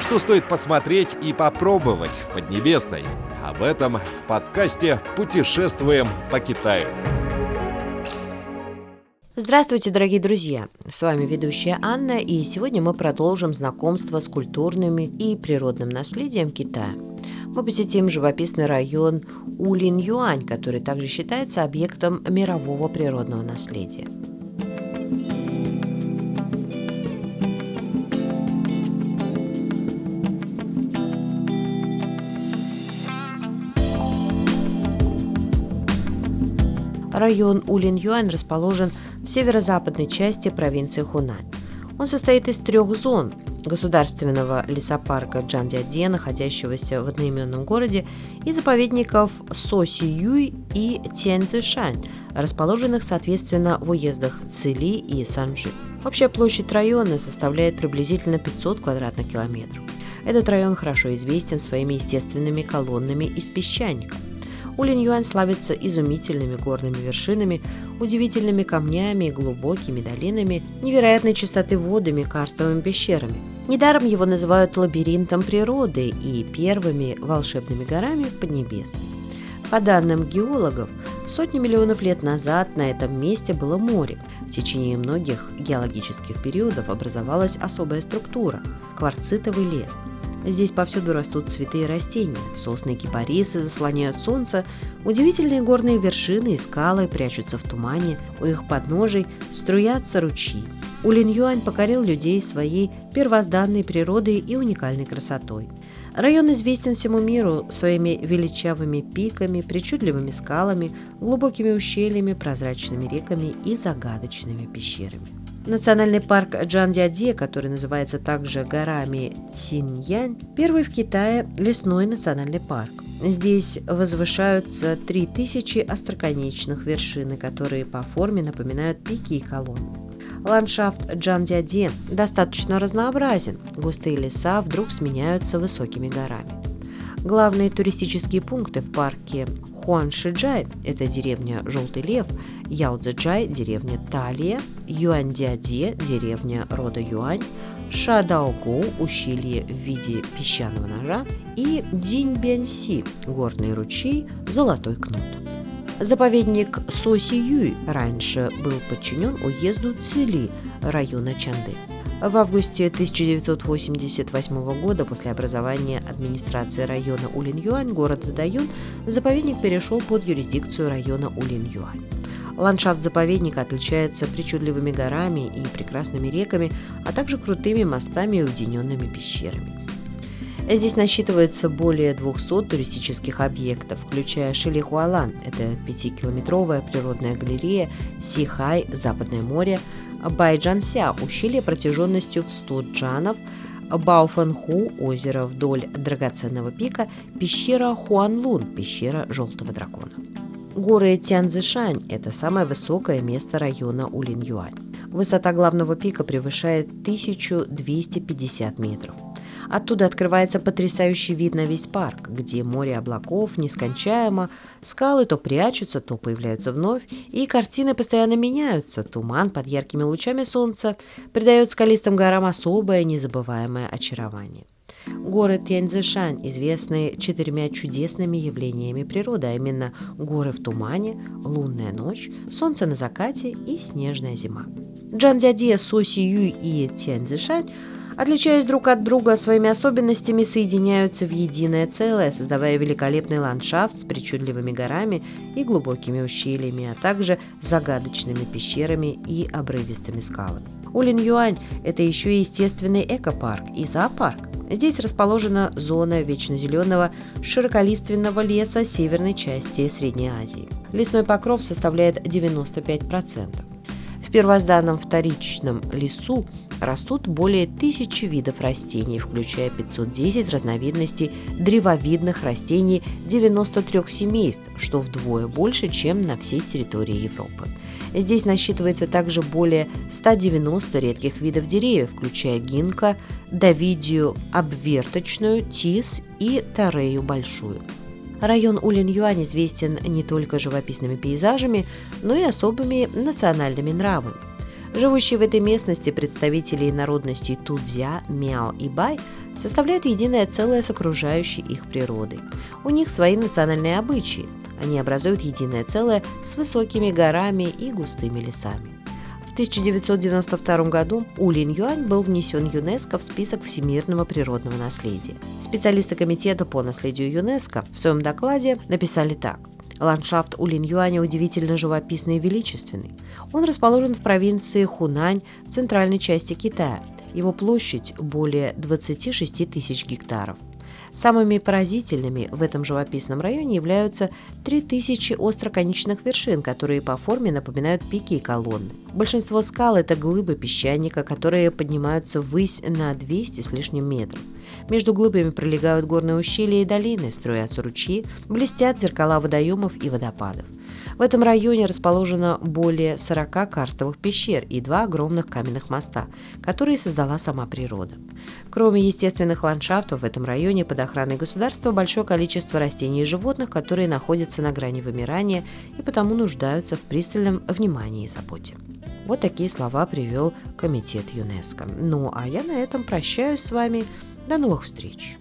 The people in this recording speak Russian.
Что стоит посмотреть и попробовать в Поднебесной? Об этом в подкасте «Путешествуем по Китаю». Здравствуйте, дорогие друзья! С вами ведущая Анна, и сегодня мы продолжим знакомство с культурным и природным наследием Китая. Мы посетим живописный район Улин-Юань, который также считается объектом мирового природного наследия. Район Улин-Юань расположен в северо-западной части провинции Хунань. Он состоит из трех зон государственного лесопарка Джандиаде, находящегося в одноименном городе, и заповедников Соси-Юй и Тяньцзишань, расположенных, соответственно, в уездах Цили и Санжи. Общая площадь района составляет приблизительно 500 квадратных километров. Этот район хорошо известен своими естественными колоннами из песчаника. Улинь-Юань славится изумительными горными вершинами, удивительными камнями и глубокими долинами, невероятной чистоты водами, карстовыми пещерами. Недаром его называют лабиринтом природы и первыми волшебными горами в Поднебесной. По данным геологов, сотни миллионов лет назад на этом месте было море. В течение многих геологических периодов образовалась особая структура – кварцитовый лес – Здесь повсюду растут цветы и растения, сосны и кипарисы заслоняют солнце, удивительные горные вершины и скалы прячутся в тумане, у их подножий струятся ручьи. Улинь-Юань покорил людей своей первозданной природой и уникальной красотой. Район известен всему миру своими величавыми пиками, причудливыми скалами, глубокими ущельями, прозрачными реками и загадочными пещерами. Национальный парк Джан-Дяде, который называется также горами Циньянь, первый в Китае лесной национальный парк. Здесь возвышаются 3000 остроконечных вершины, которые по форме напоминают пики и колонны. Ландшафт Джан-Дяде достаточно разнообразен. Густые леса вдруг сменяются высокими горами. Главные туристические пункты в парке Хуаншиджай – это деревня Желтый Лев, Яудзеджай – деревня Талия, Юаньдяде – деревня рода Юань, Шадаогу – ущелье в виде песчаного ножа и Диньбянси – горный ручей Золотой Кнут. Заповедник Соси-Юй раньше был подчинен уезду Цили района Чанды. В августе 1988 года после образования администрации района Улин-Юань города Даюн заповедник перешел под юрисдикцию района Улин-Юань. Ландшафт заповедника отличается причудливыми горами и прекрасными реками, а также крутыми мостами и уединенными пещерами. Здесь насчитывается более 200 туристических объектов, включая Шилихуалан – это пятикилометровая природная галерея, Сихай – Западное море, Байджанся – ущелье протяженностью в 100 джанов, Баофанху – озеро вдоль драгоценного пика, пещера Хуанлун – пещера Желтого дракона. Горы Тяньцзишань – это самое высокое место района Улинь-Юань. Высота главного пика превышает 1250 метров. Оттуда открывается потрясающий вид на весь парк, где море облаков нескончаемо, скалы то прячутся, то появляются вновь, и картины постоянно меняются. Туман под яркими лучами солнца придает скалистым горам особое незабываемое очарование. Горы Тяньцзишань известны четырьмя чудесными явлениями природы, а именно горы в тумане, лунная ночь, солнце на закате и снежная зима. Джан-Дяде, Соси Юй и Тяньцзишань отличаясь друг от друга своими особенностями, соединяются в единое целое, создавая великолепный ландшафт с причудливыми горами и глубокими ущельями, а также загадочными пещерами и обрывистыми скалами. Улин-Юань – это еще и естественный экопарк и зоопарк. Здесь расположена зона вечно зеленого широколиственного леса северной части Средней Азии. Лесной покров составляет 95%. В первозданном вторичном лесу растут более тысячи видов растений, включая 510 разновидностей древовидных растений 93 семейств, что вдвое больше, чем на всей территории Европы. Здесь насчитывается также более 190 редких видов деревьев, включая гинка, давидию обверточную, тис и тарею большую. Район Улин-Юань известен не только живописными пейзажами, но и особыми национальными нравами. Живущие в этой местности представители народностей Тудзя, Мяо и Бай составляют единое целое с окружающей их природой. У них свои национальные обычаи. Они образуют единое целое с высокими горами и густыми лесами. В 1992 году Улин-Юань был внесен ЮНЕСКО в список всемирного природного наследия. Специалисты Комитета по наследию ЮНЕСКО в своем докладе написали так – Ландшафт Улинь-Юаня удивительно живописный и величественный. Он расположен в провинции Хунань в центральной части Китая. Его площадь более 26 тысяч гектаров. Самыми поразительными в этом живописном районе являются 3000 остроконечных вершин, которые по форме напоминают пики и колонны. Большинство скал – это глыбы песчаника, которые поднимаются ввысь на 200 с лишним метров. Между глыбами пролегают горные ущелья и долины, струятся ручьи, блестят зеркала водоемов и водопадов. В этом районе расположено более 40 карстовых пещер и два огромных каменных моста, которые создала сама природа. Кроме естественных ландшафтов, в этом районе под охраной государства большое количество растений и животных, которые находятся на грани вымирания и потому нуждаются в пристальном внимании и заботе. Вот такие слова привел Комитет ЮНЕСКО. Ну а я на этом прощаюсь с вами. До новых встреч!